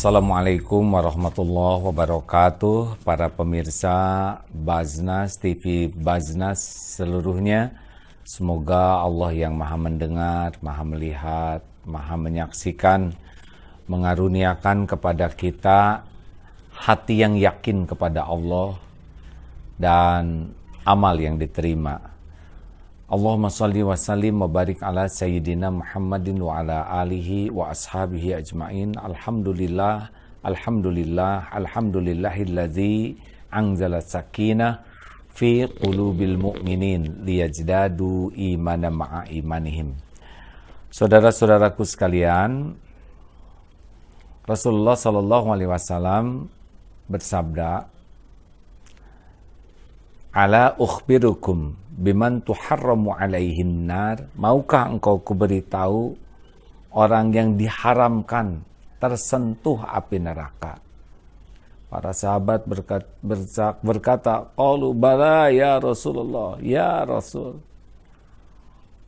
Assalamualaikum warahmatullahi wabarakatuh. Para pemirsa Baznas TV Baznas seluruhnya Semoga Allah yang maha mendengar, maha melihat, maha menyaksikan Mengaruniakan kepada kita hati yang yakin kepada Allah Dan amal yang diterima Allahumma salli wa sallim wa barik ala sayyidina Muhammadin wa ala alihi wa ashabihi ajma'in. Alhamdulillah, alhamdulillah, alhamdulillahilladzi anzala sakinah fi qulubil mu'minin liyajdadu imana ma'a imanihim. Saudara-saudaraku sekalian, Rasulullah sallallahu alaihi wasallam bersabda, "Ala ukhbirukum biman tuharramu alaihin nar. Maukah engkau kuberitahu orang yang diharamkan tersentuh api neraka? Para sahabat berkata, berkata qalu bala ya Rasulullah ya Rasul.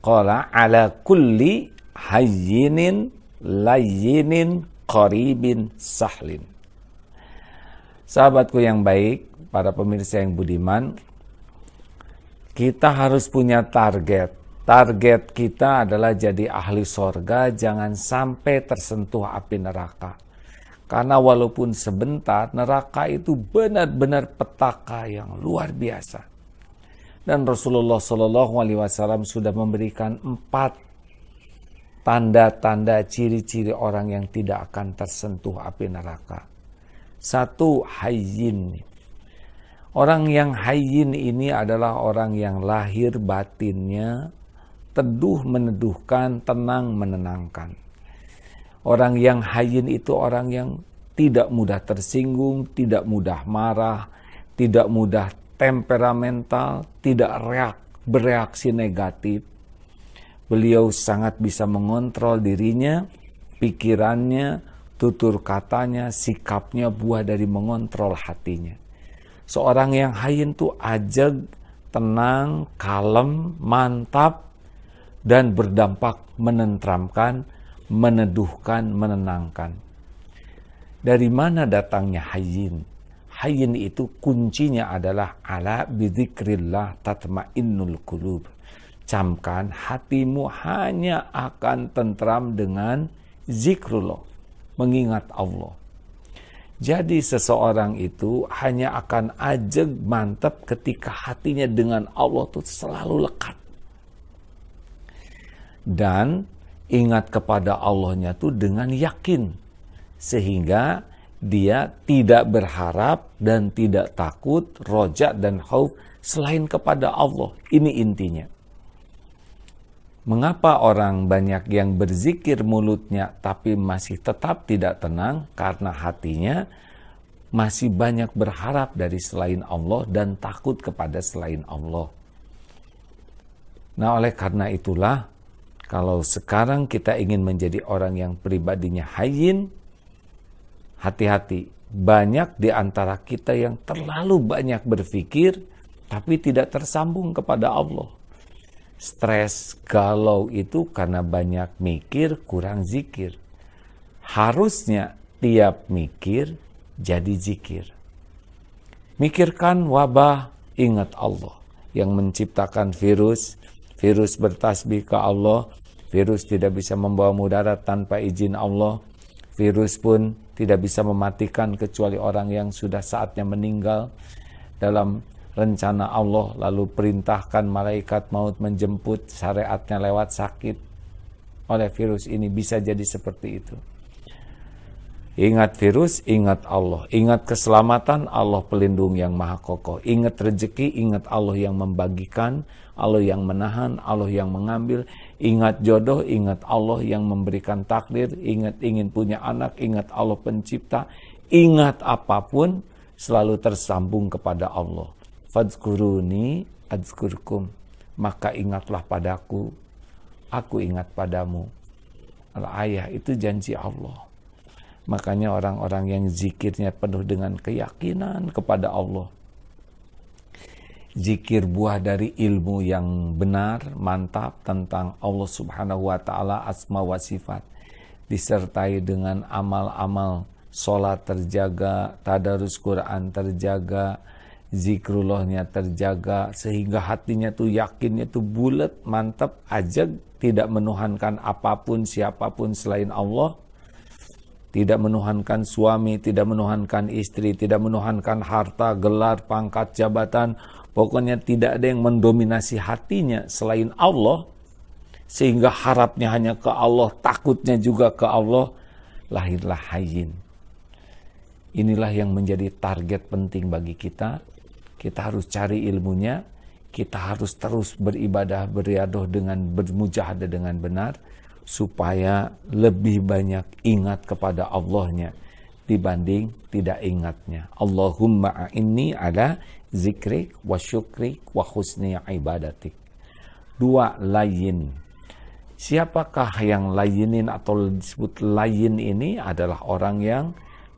Qala ala kulli hayyinin layyinin qaribin sahlin. Sahabatku yang baik para pemirsa yang budiman kita harus punya target. Target kita adalah jadi ahli sorga, jangan sampai tersentuh api neraka. Karena walaupun sebentar, neraka itu benar-benar petaka yang luar biasa. Dan Rasulullah Shallallahu Alaihi Wasallam sudah memberikan empat tanda-tanda ciri-ciri orang yang tidak akan tersentuh api neraka. Satu, hayyin, Orang yang hayyin ini adalah orang yang lahir batinnya teduh meneduhkan, tenang menenangkan. Orang yang hayyin itu orang yang tidak mudah tersinggung, tidak mudah marah, tidak mudah temperamental, tidak reak, bereaksi negatif. Beliau sangat bisa mengontrol dirinya, pikirannya, tutur katanya, sikapnya buah dari mengontrol hatinya. Seorang yang hayin itu ajeg, tenang, kalem, mantap, dan berdampak menentramkan, meneduhkan, menenangkan. Dari mana datangnya hayin? Hayin itu kuncinya adalah ala bidzikrillah tatmainnul qulub. Camkan hatimu hanya akan tentram dengan zikrullah, mengingat Allah. Jadi seseorang itu hanya akan ajeg mantap ketika hatinya dengan Allah itu selalu lekat. Dan ingat kepada Allahnya itu dengan yakin. Sehingga dia tidak berharap dan tidak takut, rojak dan khauf selain kepada Allah. Ini intinya. Mengapa orang banyak yang berzikir mulutnya tapi masih tetap tidak tenang? Karena hatinya masih banyak berharap dari selain Allah dan takut kepada selain Allah. Nah, oleh karena itulah, kalau sekarang kita ingin menjadi orang yang pribadinya hayin, hati-hati. Banyak di antara kita yang terlalu banyak berpikir, tapi tidak tersambung kepada Allah stres, galau itu karena banyak mikir, kurang zikir. Harusnya tiap mikir jadi zikir. Mikirkan wabah, ingat Allah yang menciptakan virus. Virus bertasbih ke Allah. Virus tidak bisa membawa mudarat tanpa izin Allah. Virus pun tidak bisa mematikan kecuali orang yang sudah saatnya meninggal. Dalam rencana Allah lalu perintahkan malaikat maut menjemput syariatnya lewat sakit oleh virus ini bisa jadi seperti itu. Ingat virus, ingat Allah. Ingat keselamatan, Allah pelindung yang maha kokoh. Ingat rezeki, ingat Allah yang membagikan, Allah yang menahan, Allah yang mengambil. Ingat jodoh, ingat Allah yang memberikan takdir. Ingat ingin punya anak, ingat Allah pencipta. Ingat apa pun, selalu tersambung kepada Allah. Fadzkuruni adzkurkum. Maka ingatlah padaku, aku ingat padamu. Al-ayah itu janji Allah. Makanya orang-orang yang zikirnya penuh dengan keyakinan kepada Allah. Zikir buah dari ilmu yang benar, mantap tentang Allah subhanahu wa ta'ala asma wa sifat. Disertai dengan amal-amal sholat terjaga, tadarus Quran terjaga, zikrullahnya terjaga, sehingga hatinya tuh yakinnya tuh bulat, mantap, aja tidak menuhankan apa pun siapa pun selain Allah, tidak menuhankan suami, tidak menuhankan istri, tidak menuhankan harta, gelar, pangkat, jabatan, pokoknya tidak ada yang mendominasi hatinya selain Allah, sehingga harapnya hanya ke Allah, takutnya juga ke Allah, lahirlah hayyin. Inilah yang menjadi target penting bagi kita. Kita harus cari ilmunya, kita harus terus beribadah, beriadoh dengan bermujahadah dengan benar, supaya lebih banyak ingat kepada Allahnya dibanding tidak ingatnya. Allahumma inni ala zikrik wa syukrik wa husni ibadatik. Dua lain. Siapakah yang layinin atau disebut lain ini adalah orang yang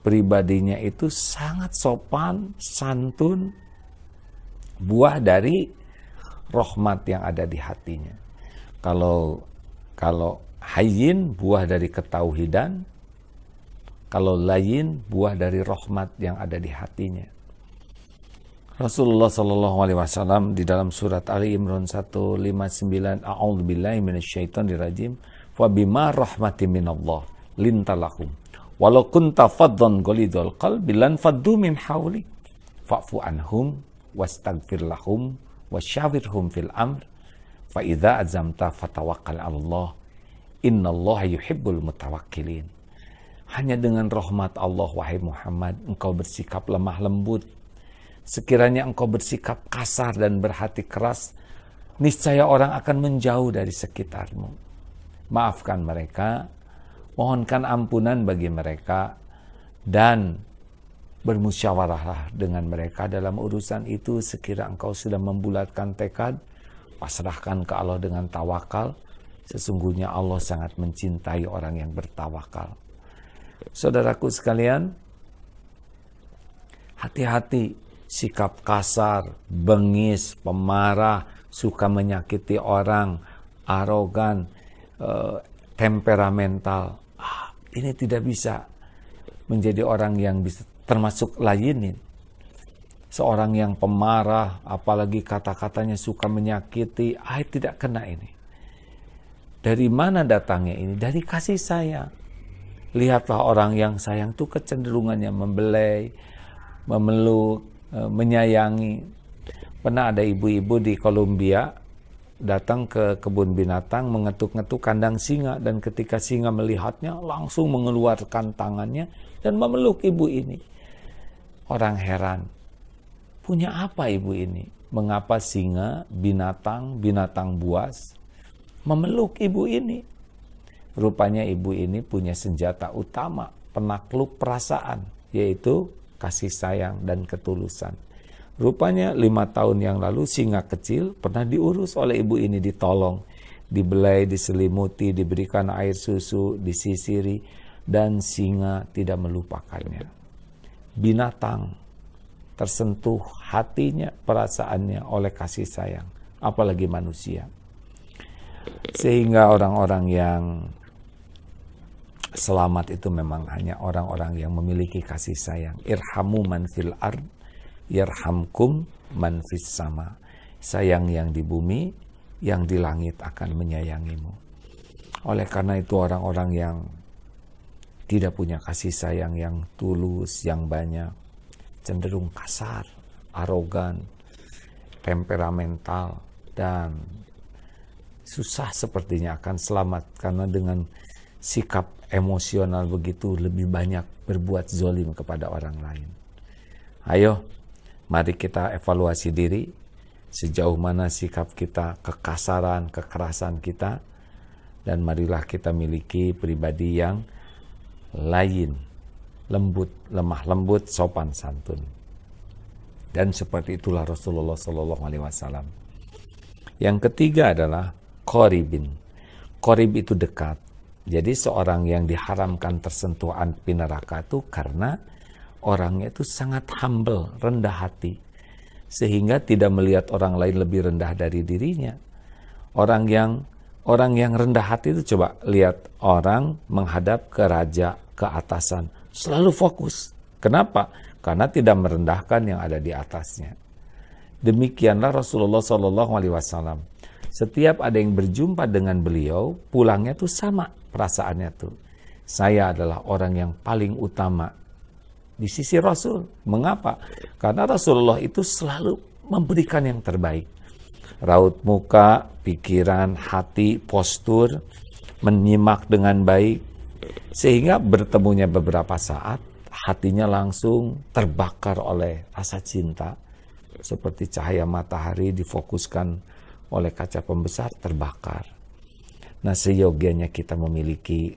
pribadinya itu sangat sopan, santun, buah dari rahmat yang ada di hatinya. Kalau kalau hayyin buah dari ketauhidan, kalau lain buah dari rahmat yang ada di hatinya. Rasulullah Shallallahu Alaihi Wasallam di dalam surat Ali Imran 159 A'udzubillahi minasyaitonirrajim wa bima rahmatin minallah lintalahum Walau kunta faddan ghalidul qalbi lan faddu min hawli fa'fu anhum wastaghfir lahum wasyawirhum fil amr fa idza azamta fatawakkal 'ala Allah innallaha yuhibbul mutawakkilin hanya dengan rahmat Allah wahai Muhammad engkau bersikap lemah lembut. Sekiranya engkau bersikap kasar dan berhati keras niscaya orang akan menjauh dari sekitarmu. Maafkan mereka mohonkan ampunan bagi mereka dan bermusyawarahlah dengan mereka. Dalam urusan itu sekira engkau sudah membulatkan tekad pasrahkan ke Allah dengan tawakal. Sesungguhnya Allah sangat mencintai orang yang bertawakal. Saudaraku sekalian hati-hati. Sikap kasar bengis pemarah suka menyakiti orang arogan eh, temperamental. Ini tidak bisa menjadi orang yang bisa termasuk layinin. Seorang yang pemarah, apalagi kata-katanya suka menyakiti, ah tidak kena ini. Dari mana datangnya ini? Dari kasih sayang. Lihatlah orang yang sayang itu kecenderungannya membelai, memeluk, eh, menyayangi. Pernah ada ibu-ibu di Kolombia datang ke kebun binatang mengetuk-ngetuk kandang singa dan ketika singa melihatnya langsung mengeluarkan tangannya dan memeluk ibu ini. Orang heran, punya apa ibu ini? Mengapa singa, binatang, binatang buas memeluk ibu ini? Rupanya ibu ini punya senjata utama, penakluk perasaan, yaitu kasih sayang dan ketulusan. Rupanya lima tahun yang lalu singa kecil pernah diurus oleh ibu ini ditolong, dibelai, diselimuti, diberikan air susu, disisiri, dan singa tidak melupakannya. Binatang tersentuh hatinya, perasaannya oleh kasih sayang, apalagi manusia. Sehingga orang-orang yang selamat itu memang hanya orang-orang yang memiliki kasih sayang. Irhamu man fil ard yarhamkum man fis sama. Sayang yang di bumi, yang di langit akan menyayangimu. Oleh karena itu orang-orang yang tidak punya kasih sayang yang tulus, yang banyak, cenderung kasar, arogan, temperamental, dan susah sepertinya akan selamat karena dengan sikap emosional begitu lebih banyak berbuat zolim kepada orang lain. Ayo Mari kita evaluasi diri sejauh mana sikap kita, kekasaran, kekerasan kita, dan marilah kita miliki pribadi yang lain, lembut, lemah lembut, sopan santun. Dan seperti itulah Rasulullah Shallallahu Alaihi Wasallam. Yang ketiga adalah koribin. Korib itu dekat. Jadi seorang yang diharamkan tersentuh api neraka itu karena orangnya itu sangat humble, rendah hati. Sehingga tidak melihat orang lain lebih rendah dari dirinya. Orang yang orang yang rendah hati itu coba lihat orang menghadap ke raja, ke atasan, selalu fokus. Kenapa? Karena tidak merendahkan yang ada di atasnya. Demikianlah Rasulullah Shallallahu Alaihi Wasallam. Setiap ada yang berjumpa dengan beliau, pulangnya tuh sama perasaannya tuh. Saya adalah orang yang paling utama di sisi Rasul. Mengapa? Karena Rasulullah itu selalu memberikan yang terbaik. Raut muka, pikiran, hati, postur, menyimak dengan baik. Sehingga bertemunya beberapa saat, hatinya langsung terbakar oleh rasa cinta seperti cahaya matahari difokuskan oleh kaca pembesar terbakar. Nah, seyogianya kita memiliki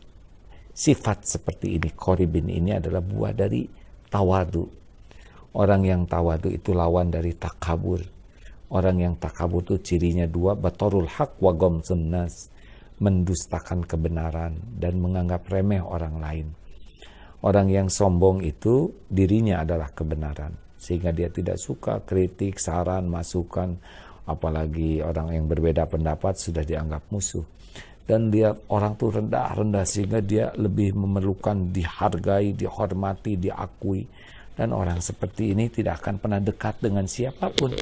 sifat seperti ini. Koribin ini adalah buah dari tawadu. Orang yang tawadu itu lawan dari takabur. Orang yang takabur itu cirinya dua, batorul hak wa sunnas. Mendustakan kebenaran dan menganggap remeh orang lain. Orang yang sombong itu dirinya adalah kebenaran sehingga dia tidak suka kritik, saran, masukan, apalagi orang yang berbeda pendapat sudah dianggap musuh. Dan dia orang tuh rendah-rendah sehingga dia lebih memerlukan dihargai, dihormati, diakui. Dan orang seperti ini tidak akan pernah dekat dengan siapa pun,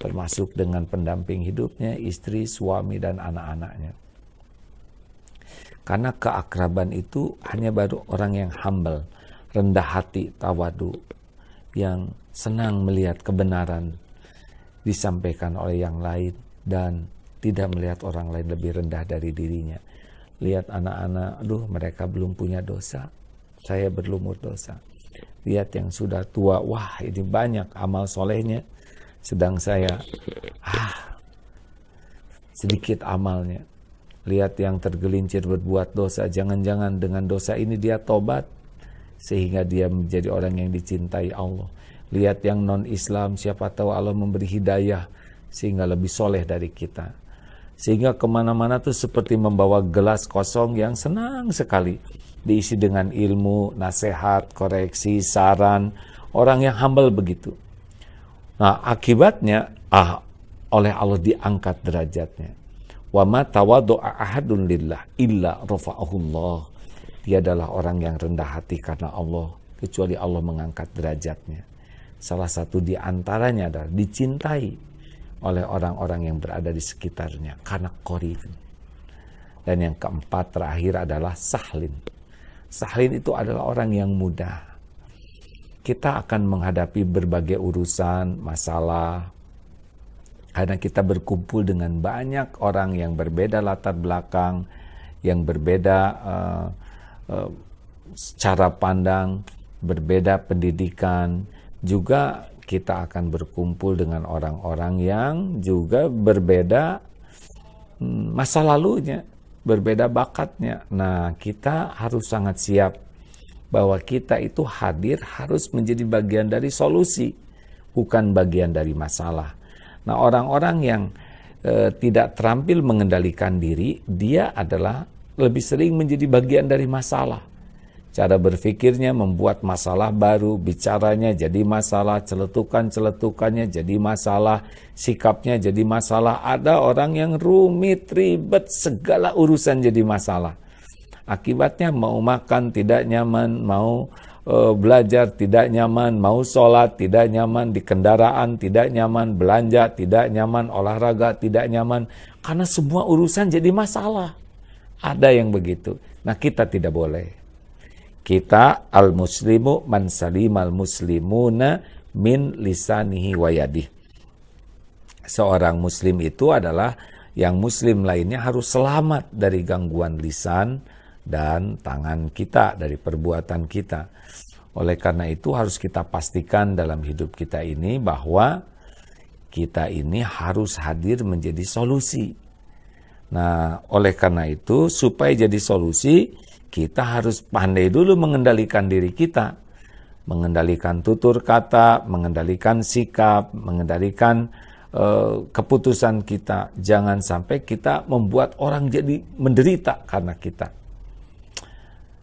termasuk dengan pendamping hidupnya, istri, suami, dan anak-anaknya. Karena keakraban itu hanya baru orang yang humble, rendah hati, tawadu, yang senang melihat kebenaran disampaikan oleh yang lain dan tidak melihat orang lain lebih rendah dari dirinya. Lihat anak-anak, aduh mereka belum punya dosa, saya berlumur dosa. Lihat yang sudah tua, wah ini banyak amal solehnya, sedang saya, ah, sedikit amalnya. Lihat yang tergelincir berbuat dosa, jangan-jangan dengan dosa ini dia tobat, sehingga dia menjadi orang yang dicintai Allah. Lihat yang non-Islam, siapa tahu Allah memberi hidayah sehingga lebih soleh dari kita. Sehingga ke mana-mana tuh seperti membawa gelas kosong yang senang sekali. Diisi dengan ilmu, nasihat, koreksi, saran. Orang yang humble begitu. Nah akibatnya ah, oleh Allah diangkat derajatnya. Wa ma tawadu'a ahadun lillah illa rafa'ahullah. Dia adalah orang yang rendah hati karena Allah. Kecuali Allah mengangkat derajatnya. Salah satu di antaranya adalah dicintai oleh orang-orang yang berada di sekitarnya karena korif. Dan yang keempat terakhir adalah sahlin. Sahlin itu adalah orang yang mudah. Kita akan menghadapi berbagai urusan, masalah, karena kita berkumpul dengan banyak orang yang berbeda latar belakang, yang berbeda uh, uh, cara pandang, berbeda pendidikan, juga kita akan berkumpul dengan orang-orang yang juga berbeda hmm, masa lalunya, berbeda bakatnya. Nah, kita harus sangat siap bahwa kita itu hadir harus menjadi bagian dari solusi, bukan bagian dari masalah. Nah, orang-orang yang e, tidak terampil mengendalikan diri, dia adalah lebih sering menjadi bagian dari masalah. Cara berpikirnya membuat masalah baru, bicaranya jadi masalah, celetukan-celetukannya jadi masalah, sikapnya jadi masalah. Ada orang yang rumit, ribet, segala urusan jadi masalah. Akibatnya mau makan tidak nyaman, mau uh, belajar tidak nyaman, mau sholat tidak nyaman, di kendaraan tidak nyaman, belanja tidak nyaman, olahraga tidak nyaman. Karena semua urusan jadi masalah. Ada yang begitu. Nah kita tidak boleh kita al-muslimu man salimal muslimuna min lisanihi wa yadih. Seorang muslim itu adalah yang muslim lainnya harus selamat dari gangguan lisan dan tangan kita, dari perbuatan kita. Oleh karena itu harus kita pastikan dalam hidup kita ini bahwa kita ini harus hadir menjadi solusi. Nah, oleh karena itu supaya jadi solusi, kita harus pandai dulu mengendalikan diri kita, mengendalikan tutur kata, mengendalikan sikap, mengendalikan uh, keputusan kita. Jangan sampai kita membuat orang jadi menderita karena kita.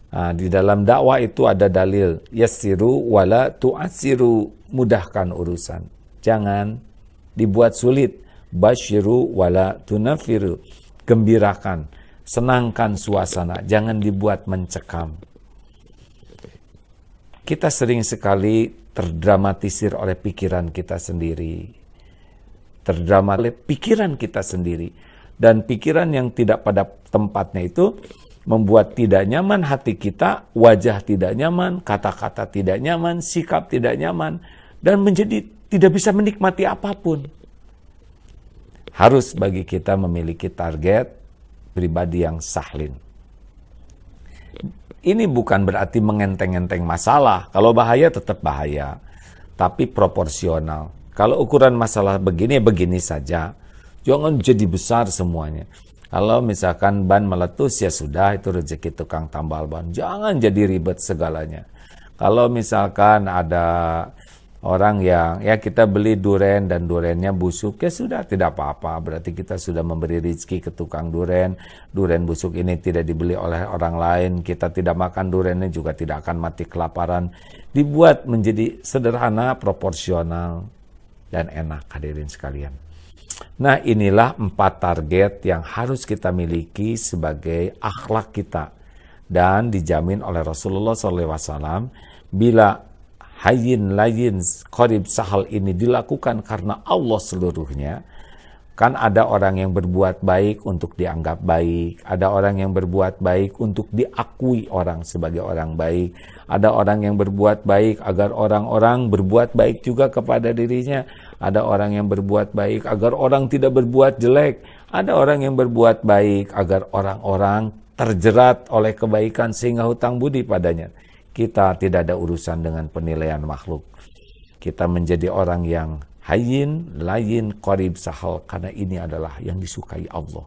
Nah, di dalam dakwah itu ada dalil yassiru wala tu'assiru mudahkan urusan. Jangan dibuat sulit. Basyiru wala tunafiru. Gembirakan senangkan suasana, jangan dibuat mencekam. kita sering sekali terdramatisir oleh pikiran kita sendiri. Terdrama oleh pikiran kita sendiri. Dan pikiran yang tidak pada tempatnya itu membuat tidak nyaman hati kita, wajah tidak nyaman, kata-kata tidak nyaman, sikap tidak nyaman, dan menjadi tidak bisa menikmati apa pun. Harus bagi kita memiliki target pribadi yang sahlin ini bukan berarti mengenteng-enteng masalah. Kalau bahaya tetap bahaya, tapi proporsional. Kalau ukuran masalah begini, begini saja. Jangan jadi besar semuanya. Kalau misalkan ban meletus ya sudah itu rezeki tukang tambal ban. Jangan jadi ribet segalanya. Kalau misalkan ada orang yang ya kita beli duren dan durennya busuk ya sudah tidak apa-apa. Berarti kita sudah memberi rezeki ke tukang duren. Duren busuk ini tidak dibeli oleh orang lain. Kita tidak makan durennya juga tidak akan mati kelaparan. Dibuat menjadi sederhana proporsional dan enak. Hadirin sekalian nah inilah empat target yang harus kita miliki sebagai akhlak kita. Dan dijamin oleh Rasulullah SAW bila hayin layin qarib sahal ini dilakukan karena Allah seluruhnya kan ada orang yang berbuat baik untuk dianggap baik ada orang yang berbuat baik untuk diakui orang sebagai orang baik ada orang yang berbuat baik agar orang-orang berbuat baik juga kepada dirinya ada orang yang berbuat baik agar orang tidak berbuat jelek ada orang yang berbuat baik agar orang-orang terjerat oleh kebaikan sehingga hutang budi padanya kita tidak ada urusan dengan penilaian makhluk. Kita menjadi orang yang hayin, layin, qarib, sahal. Karena ini adalah yang disukai Allah.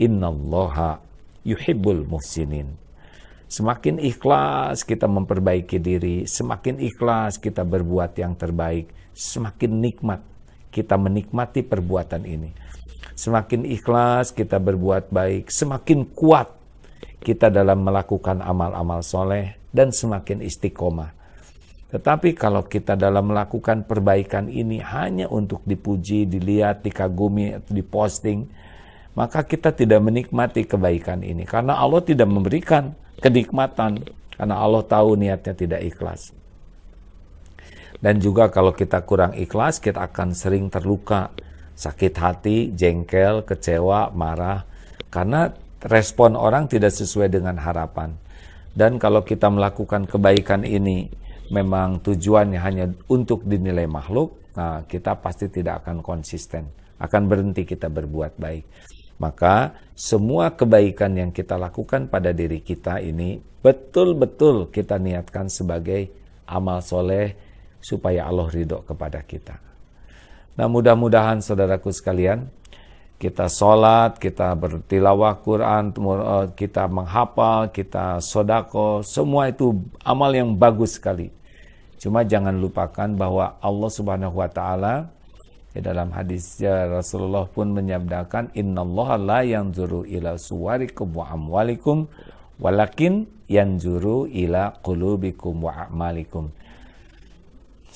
Inna allaha yuhibbul muhsinin. Semakin ikhlas kita memperbaiki diri, semakin ikhlas kita berbuat yang terbaik, semakin nikmat kita menikmati perbuatan ini. Semakin ikhlas kita berbuat baik, semakin kuat kita dalam melakukan amal-amal soleh, dan semakin istiqomah. Tetapi kalau kita dalam melakukan perbaikan ini hanya untuk dipuji, dilihat, dikagumi, diposting, maka kita tidak menikmati kebaikan ini. Karena Allah tidak memberikan kenikmatan, karena Allah tahu niatnya tidak ikhlas. Dan juga kalau kita kurang ikhlas, kita akan sering terluka, sakit hati, jengkel, kecewa, marah, karena respon orang tidak sesuai dengan harapan. Dan kalau kita melakukan kebaikan ini memang tujuannya hanya untuk dinilai makhluk, nah kita pasti tidak akan konsisten, akan berhenti kita berbuat baik. Maka semua kebaikan yang kita lakukan pada diri kita ini betul-betul kita niatkan sebagai amal soleh supaya Allah ridho kepada kita. Nah mudah-mudahan saudaraku sekalian, kita sholat, kita bertilawah Quran, eh, kita menghafal, kita sodako, semua itu amal yang bagus sekali. Cuma jangan lupakan bahwa Allah Subhanahu Wa Taala di dalam hadis Rasulullah pun menyabdakan Inna Allah la yanzuru ila suwarikum wa amwalikum walakin yanzuru ila qulubikum wa amalikum.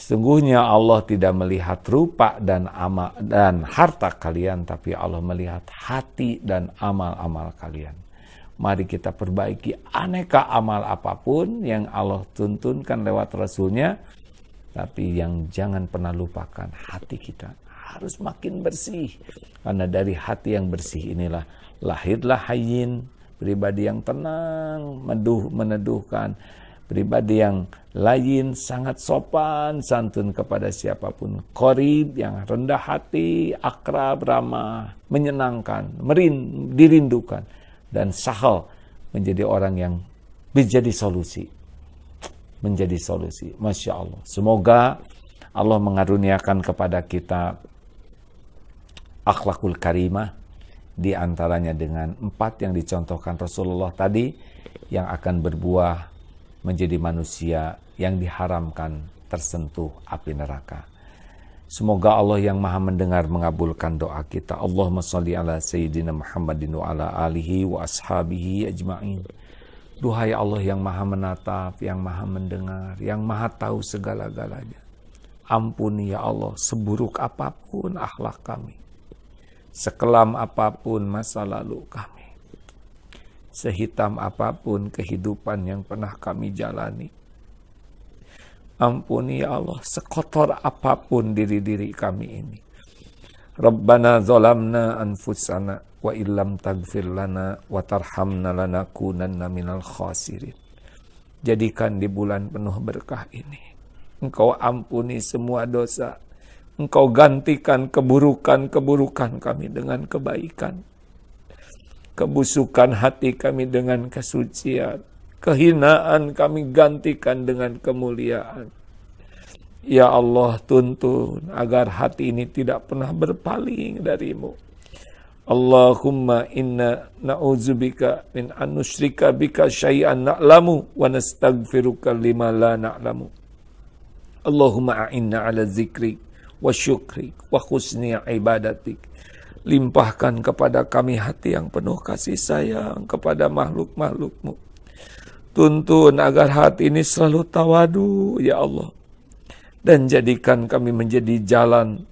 Sungguhnya Allah tidak melihat rupa dan amal dan harta kalian, tapi Allah melihat hati dan amal-amal kalian. Mari kita perbaiki aneka amal apa pun yang Allah tuntunkan lewat Rasulnya, tapi yang jangan pernah lupakan hati kita harus makin bersih. Karena dari hati yang bersih inilah lahirlah hayin, pribadi yang tenang, meduh, meneduhkan, pribadi yang lain sangat sopan santun kepada siapa pun. Korib yang rendah hati akrab ramah menyenangkan merin, dirindukan. Dan sahal menjadi orang yang menjadi solusi. Menjadi solusi. Masya Allah. Semoga Allah mengaruniakan kepada kita akhlakul karimah di antaranya dengan empat yang dicontohkan Rasulullah tadi yang akan berbuah menjadi manusia yang diharamkan tersentuh api neraka. Semoga Allah yang maha mendengar mengabulkan doa kita. Allahumma salli ala Sayyidina Muhammadin wa ala alihi wa ashabihi ajma'in. Duhai Allah yang maha menatap, yang maha mendengar, yang maha tahu segala-galanya. Ampuni ya Allah seburuk apa pun akhlak kami. Sekelam apa pun masa lalu kami sehitam apa pun kehidupan yang pernah kami jalani. Ampuni ya Allah sekotor apa pun diri-diri kami ini. Rabbana zalamna anfusana wa illam tagfir lana wa tarhamna lanakunanna minal khasirin. Jadikan di bulan penuh berkah ini. Engkau ampuni semua dosa. Engkau gantikan keburukan-keburukan kami dengan kebaikan. Kebusukan hati kami dengan kesucian. Kehinaan kami gantikan dengan kemuliaan Ya Allah tuntun agar hati ini tidak pernah berpaling darimu. Allahumma inna na'udzubika min anusyrika bika syai'an na'lamu wa nastaghfiruka lima la na'lamu. Allahumma a'inna ala zikri wa syukri wa husni ibadatik. Limpahkan kepada kami hati yang penuh kasih sayang kepada makhluk-makhlukmu. Tuntun agar hati ini selalu tawadu, ya Allah dan jadikan kami menjadi jalan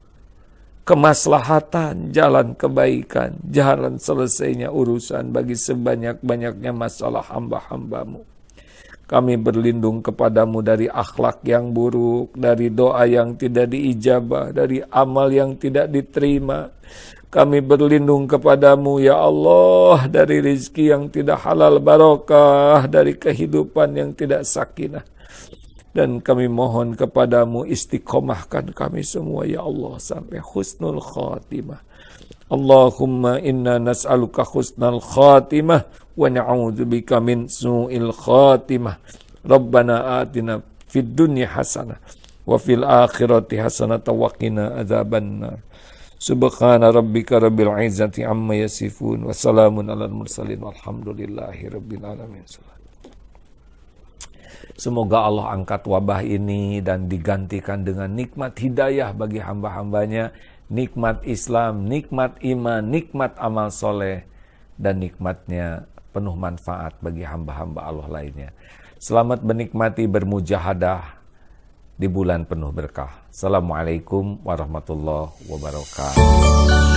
kemaslahatan, jalan kebaikan, jalan selesainya urusan bagi sebanyak-banyaknya masalah hamba-hambamu. Kami berlindung kepadamu dari akhlak yang buruk, dari doa yang tidak diijabah, dari amal yang tidak diterima. Kami berlindung kepadamu ya Allah dari rizki yang tidak halal barokah, dari kehidupan yang tidak sakinah. Dan kami mohon kepadamu istiqomahkan kami semua ya Allah sampai husnul khatimah. Allahumma inna nas'aluka husnul khatimah wa na'udzubika min su'il khatimah. Rabbana atina fid dunya hasanah wa fil akhirati hasanah wa qina adzabannar. Subhana rabbika rabbil izzati amma yasifun wa salamun alal mursalin walhamdulillahi rabbil alamin. Semoga Allah angkat wabah ini dan digantikan dengan nikmat hidayah bagi hamba-hambanya, nikmat Islam, nikmat iman, nikmat amal soleh, dan nikmatnya penuh manfaat bagi hamba-hamba Allah lainnya. Selamat menikmati bermujahadah di bulan penuh berkah. Assalamualaikum warahmatullahi wabarakatuh.